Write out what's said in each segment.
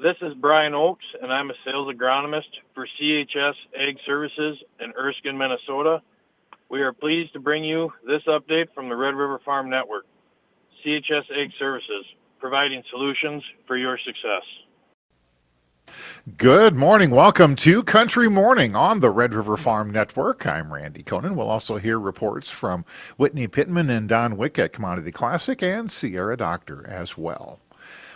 This is Brian Oakes, and I'm a sales agronomist for CHS Ag Services in Erskine, Minnesota. We are pleased to bring you this update from the Red River Farm Network. CHS Ag Services, providing solutions for your success. Good morning. Welcome to Country Morning on the Red River Farm Network. I'm Randy Koenen. We'll also hear reports from Whitney Pittman and Don Wick at Commodity Classic and Sierra Doctor as well.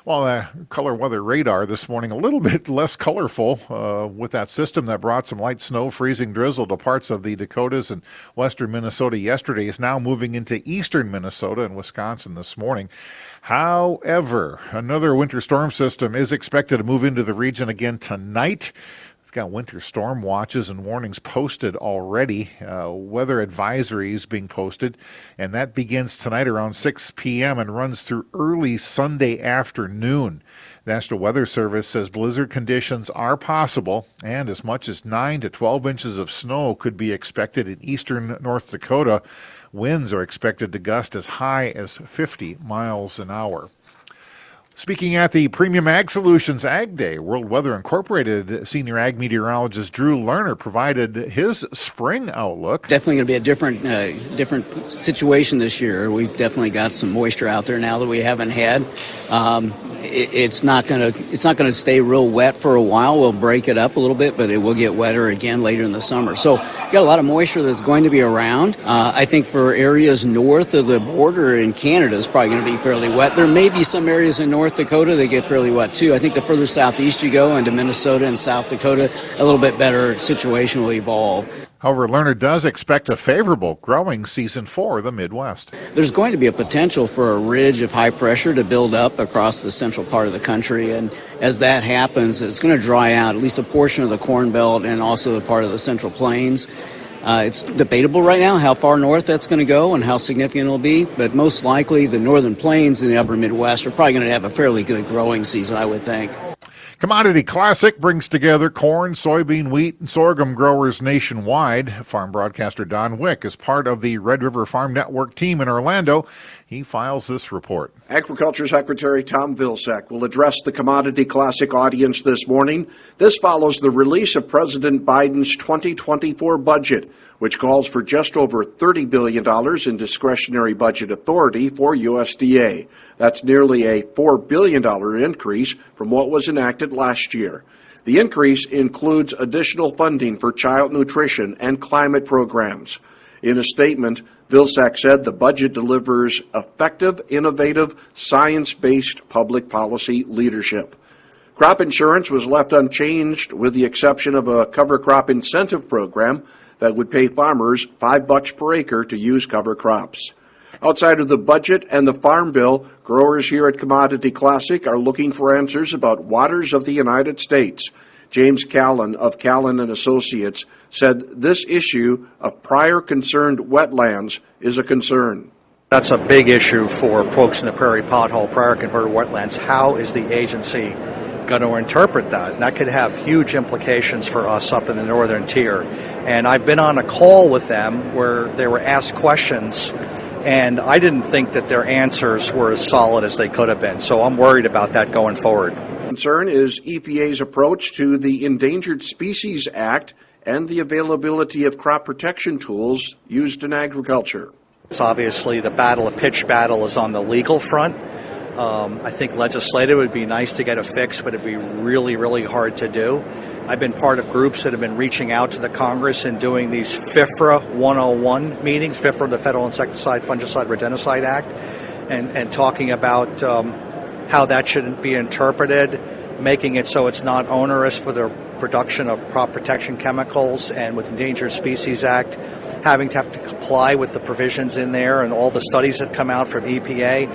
Well, uh, color weather radar this morning a little bit less colorful uh, with that system that brought some light snow, freezing drizzle to parts of the Dakotas and western Minnesota yesterday is now moving into eastern Minnesota and Wisconsin this morning. However, another winter storm system is expected to move into the region again tonight got winter storm watches and warnings posted already, uh, weather advisories being posted, and that begins tonight around 6 p.m. and runs through early Sunday afternoon. The National Weather Service says blizzard conditions are possible, and as much as 9 to 12 inches of snow could be expected in eastern North Dakota. Winds are expected to gust as high as 50 miles an hour. Speaking at the Premium Ag Solutions Ag Day, World Weather Incorporated senior ag meteorologist Drew Lerner provided his spring outlook. Definitely going to be a different, uh, different situation this year. We've definitely got some moisture out there now that we haven't had. Um, it's not going to it's not going to stay real wet for a while. We'll break it up a little bit, but it will get wetter again later in the summer. So got a lot of moisture that's going to be around. Uh, I think for areas north of the border in Canada it's probably going to be fairly wet. There may be some areas in North Dakota they get fairly wet too. I think the further southeast you go into Minnesota and South Dakota, a little bit better situation will evolve. However, Lerner does expect a favorable growing season for the Midwest. There's going to be a potential for a ridge of high pressure to build up across the central part of the country. And as that happens, it's going to dry out at least a portion of the Corn Belt and also the part of the Central Plains. Uh, it's debatable right now how far north that's going to go and how significant it'll be, but most likely the northern plains and the upper Midwest are probably going to have a fairly good growing season, I would think. Commodity Classic brings together corn, soybean, wheat, and sorghum growers nationwide. Farm broadcaster Don Wick is part of the Red River Farm Network team in Orlando. He files this report. Agriculture Secretary Tom Vilsack will address the Commodity Classic audience this morning. This follows the release of President Biden's 2024 budget, which calls for just over $30 billion in discretionary budget authority for USDA. That's nearly a $4 billion increase from what was enacted last year. The increase includes additional funding for child nutrition and climate programs. In a statement, Vilsack said the budget delivers effective, innovative, science based public policy leadership. Crop insurance was left unchanged with the exception of a cover crop incentive program that would pay farmers five bucks per acre to use cover crops. Outside of the budget and the farm bill, growers here at Commodity Classic are looking for answers about waters of the United States. James Callan of Callan and Associates said this issue of prior converted wetlands is a concern. That's a big issue for folks in the prairie pothole, prior converted wetlands. How is the agency going to interpret that. And that could have huge implications for us up in the northern tier. And I've been on a call with them where they were asked questions, and I didn't think that their answers were as solid as they could have been. So I'm worried about that going forward. Concern is EPA's approach to the Endangered Species Act and the availability of crop protection tools used in agriculture. It's obviously the battle, a pitch battle, is on the legal front. Um, I think legislative would be nice to get a fix, but it'd be really, really hard to do. I've been part of groups that have been reaching out to the Congress and doing these FIFRA 101 meetings, FIFRA, the Federal Insecticide, Fungicide, Rodenticide Act, and, and talking about um, how that should be interpreted, making it so it's not onerous for the production of crop protection chemicals, and with Endangered Species Act, having to have to comply with the provisions in there and all the studies that come out from EPA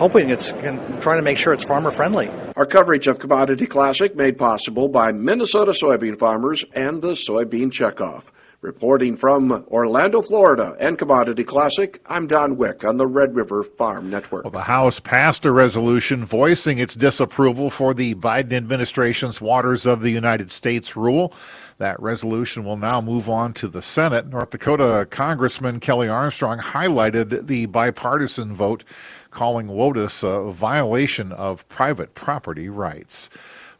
hoping it's trying to make sure it's farmer friendly. Our coverage of Commodity Classic made possible by Minnesota soybean farmers and the Soybean Checkoff. Reporting from Orlando, Florida, and Commodity Classic, I'm Don Wick on the Red River Farm Network. Well, the House passed a resolution voicing its disapproval for the Biden administration's Waters of the United States rule. That resolution will now move on to the Senate. North Dakota Congressman Kelly Armstrong highlighted the bipartisan vote calling WOTUS a violation of private property rights.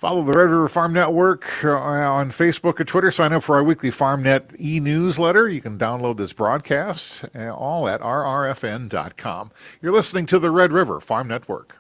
Follow the Red River Farm Network uh, on Facebook and Twitter. Sign up for our weekly FarmNet e newsletter. You can download this broadcast uh, all at rrfn.com. You're listening to the Red River Farm Network.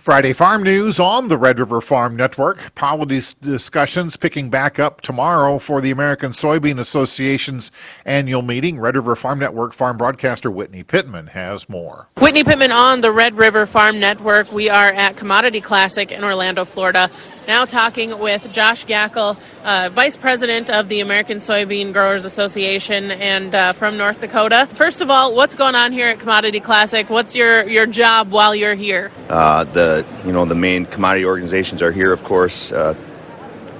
Friday Farm News on the Red River Farm Network. Policy discussions picking back up tomorrow for the American Soybean Association's annual meeting. Red River Farm Network farm broadcaster Whitney Pittman has more. Whitney Pittman on the Red River Farm Network. We are at Commodity Classic in Orlando, Florida. Now talking with Josh Gackle, uh, Vice President of the American Soybean Growers Association and uh, from North Dakota. First of all, what's going on here at Commodity Classic? What's your, your job while you're here? Uh, the you know the main commodity organizations are here, of course. Uh,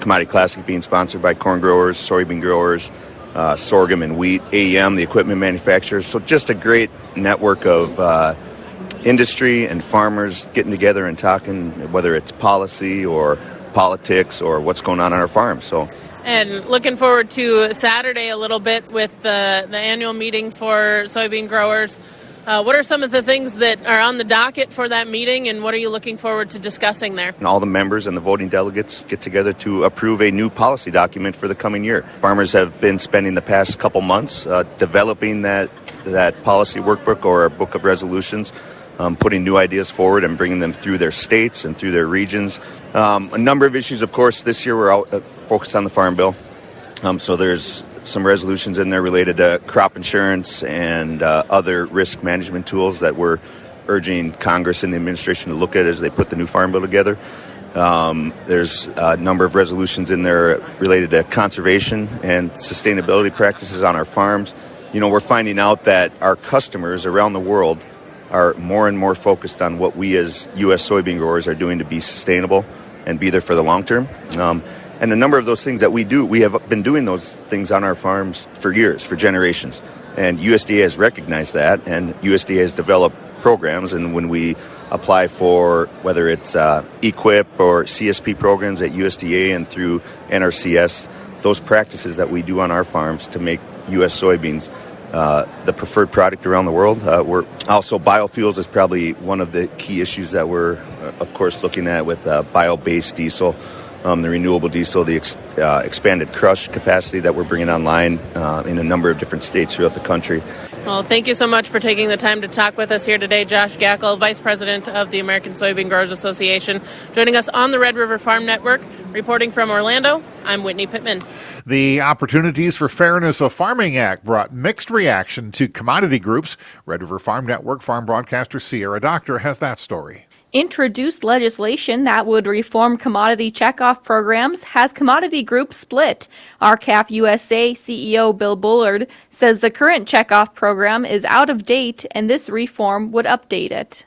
commodity Classic being sponsored by corn growers, soybean growers, uh, sorghum and wheat, AEM, the equipment manufacturers. So just a great network of uh, industry and farmers getting together and talking, whether it's policy or politics or what's going on on our farm. So, and looking forward to Saturday a little bit with the the annual meeting for soybean growers. Uh, what are some of the things that are on the docket for that meeting, and what are you looking forward to discussing there? And all the members and the voting delegates get together to approve a new policy document for the coming year. Farmers have been spending the past couple months uh, developing that that policy workbook or a book of resolutions um, putting new ideas forward and bringing them through their states and through their regions. Um, a number of issues, of course, this year we're out, uh, focused on the Farm Bill. Um, so there's some resolutions in there related to crop insurance and uh, other risk management tools that we're urging Congress and the administration to look at as they put the new Farm Bill together. Um, there's a number of resolutions in there related to conservation and sustainability practices on our farms. You know, we're finding out that our customers around the world are more and more focused on what we as U.S. soybean growers are doing to be sustainable and be there for the long term. Um, and a number of those things that we do, we have been doing those things on our farms for years, for generations. And USDA has recognized that, and USDA has developed programs. And when we apply for whether it's uh, EQIP or CSP programs at USDA and through NRCS, those practices that we do on our farms to make U.S. soybeans uh, the preferred product around the world. Uh, we're also biofuels is probably one of the key issues that we're, uh, of course, looking at with uh, bio-based diesel, um, the renewable diesel, the ex- uh, expanded crush capacity that we're bringing online in a number of different states throughout the country. Well, thank you so much for taking the time to talk with us here today. Josh Gackle, Vice President of the American Soybean Growers Association, joining us on the Red River Farm Network. Reporting from Orlando, I'm Whitney Pittman. The Opportunities for Fairness of Farming Act brought mixed reaction to commodity groups. Red River Farm Network farm broadcaster Sierra Doctor has that story introduced legislation that would reform commodity checkoff programs has commodity groups split. R-CALF USA CEO Bill Bullard says the current checkoff program is out of date and this reform would update it.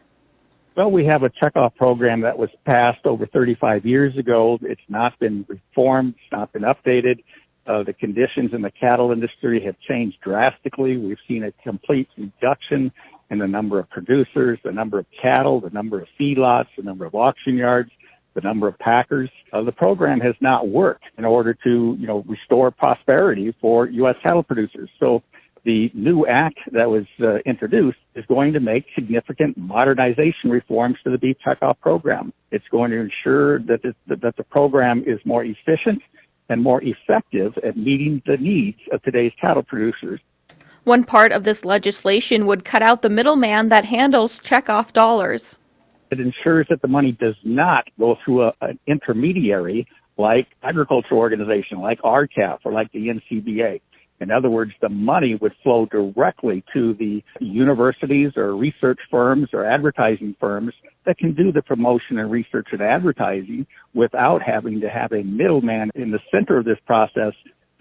Well, we have a checkoff program that was passed over 35 years ago. It's not been reformed. It's not been updated. Uh, the conditions in the cattle industry have changed drastically. We've seen a complete reduction in the number of producers, the number of cattle, the number of feedlots, the number of auction yards, the number of packers. Uh, the program has not worked in order to, you know, restore prosperity for U.S. cattle producers. So the new act that was uh, introduced is going to make significant modernization reforms to the beef checkoff program. It's going to ensure that, this, that the program is more efficient and more effective at meeting the needs of today's cattle producers. One part of this legislation would cut out the middleman that handles checkoff dollars. It ensures that the money does not go through a, an intermediary like agricultural organization, like R-CALF, or like the NCBA. In other words, the money would flow directly to the universities or research firms or advertising firms that can do the promotion and research and advertising without having to have a middleman in the center of this process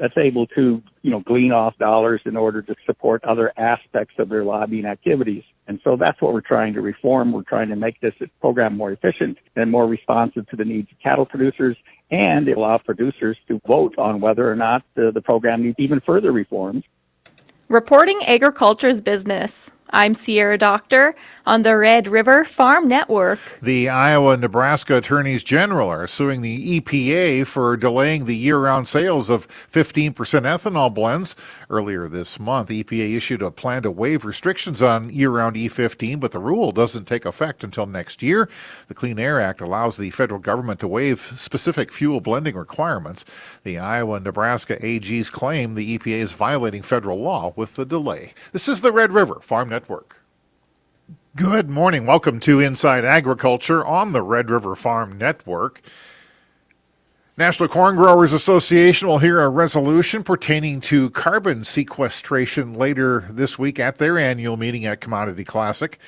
that's able to, you know, glean off dollars in order to support other aspects of their lobbying activities. And so that's what we're trying to reform. We're trying to make this program more efficient and more responsive to the needs of cattle producers and allow producers to vote on whether or not the, the program needs even further reforms. Reporting agriculture's business. I'm Sierra Doctor on the Red River Farm Network. The Iowa and Nebraska attorneys general are suing the EPA for delaying the year round sales of 15% ethanol blends. Earlier this month, EPA issued a plan to waive restrictions on year round E15, but the rule doesn't take effect until next year. The Clean Air Act allows the federal government to waive specific fuel blending requirements. The Iowa and Nebraska AGs claim the EPA is violating federal law with the delay. This is the Red River Farm Network. Network. Good morning. Welcome to Inside Agriculture on the Red River Farm Network. National Corn Growers Association will hear a resolution pertaining to carbon sequestration later this week at their annual meeting at Commodity Classic.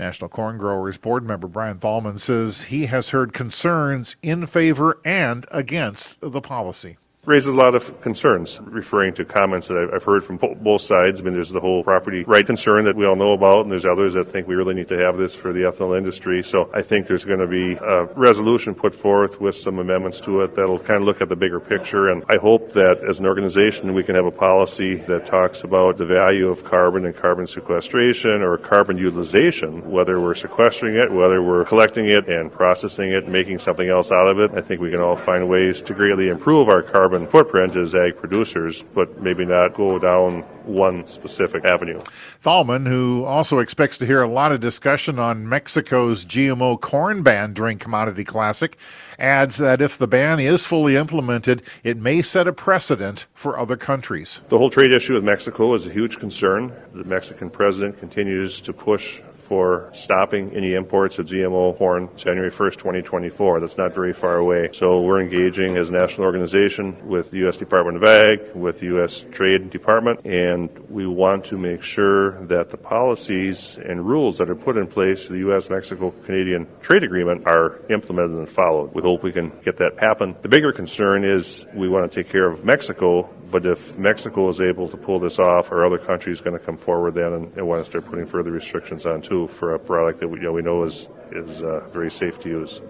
National Corn Growers Board member Brian Thalmann says he has heard concerns in favor and against the policy raises a lot of concerns, referring to comments that I've heard from both sides. I mean, there's the whole property right concern that we all know about, and there's others that think we really need to have this for the ethanol industry. So I think there's going to be a resolution put forth with some amendments to it that'll kind of look at the bigger picture. And I hope that as an organization, we can have a policy that talks about the value of carbon and carbon sequestration or carbon utilization, whether we're sequestering it, whether we're collecting it and processing it, making something else out of it. I think we can all find ways to greatly improve our carbon carbon footprint as ag producers, but maybe not go down one specific avenue. Thalmann, who also expects to hear a lot of discussion on Mexico's GMO corn ban during Commodity Classic, adds that if the ban is fully implemented, it may set a precedent for other countries. The whole trade issue with Mexico is a huge concern. The Mexican president continues to push for stopping any imports of GMO corn January 1st, 2024. That's not very far away. So we're engaging as a national organization with the U.S. Department of Ag, with the U.S. Trade Department, and we want to make sure that the policies and rules that are put in place for the U.S. Mexico Canadian trade agreement are implemented and followed. We hope we can get that happen. The bigger concern is we want to take care of Mexico but if Mexico is able to pull this off, are other countries going to come forward then and, and, want to start putting further restrictions on too for a product that we, you know, we know is is uh, very safe to use?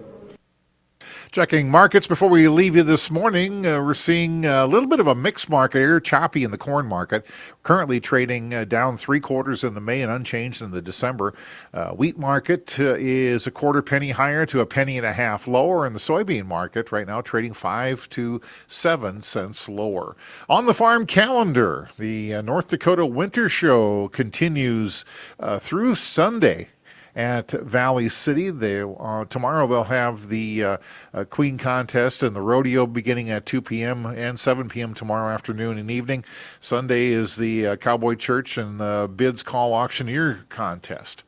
Checking markets before we leave you this morning, uh, we're seeing a little bit of a mixed market here, choppy in the corn market. Currently trading uh, down three quarters in the May and unchanged in the December. Uh, wheat market uh, is a quarter penny higher to a penny and a half lower, and the soybean market right now trading five to seven cents lower. On the farm calendar, the uh, North Dakota Winter Show continues uh, through Sunday at Valley City. They uh, tomorrow they'll have the uh, uh, Queen contest and the rodeo beginning at 2 p.m. and 7 p.m. tomorrow afternoon and evening. Sunday is the uh, Cowboy Church and the Bids Call Auctioneer contest.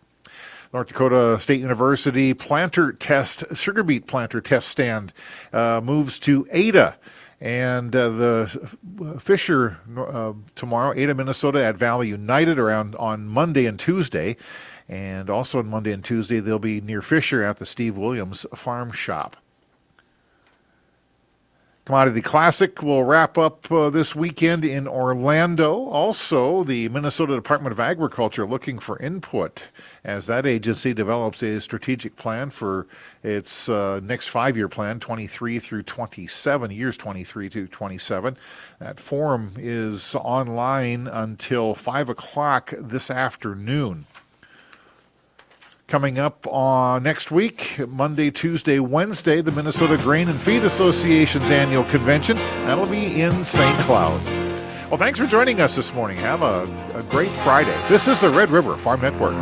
North Dakota State University planter test, sugar beet planter test stand uh, moves to Ada and uh, the Fisher uh, tomorrow, Ada, Minnesota at Valley United around on Monday and Tuesday. And also on Monday and Tuesday, they'll be near Fisher at the Steve Williams Farm Shop. Commodity Classic will wrap up uh, this weekend in Orlando. Also, the Minnesota Department of Agriculture looking for input as that agency develops a strategic plan for its uh, next five year plan, 23 through 27, years 23 to 27. That forum is online until 5 o'clock this afternoon. Coming up on next week, Monday, Tuesday, Wednesday, the Minnesota Grain and Feed Association's annual convention. That'll be in St. Cloud. Well, thanks for joining us this morning. Have a, a great Friday. This is the Red River Farm Network.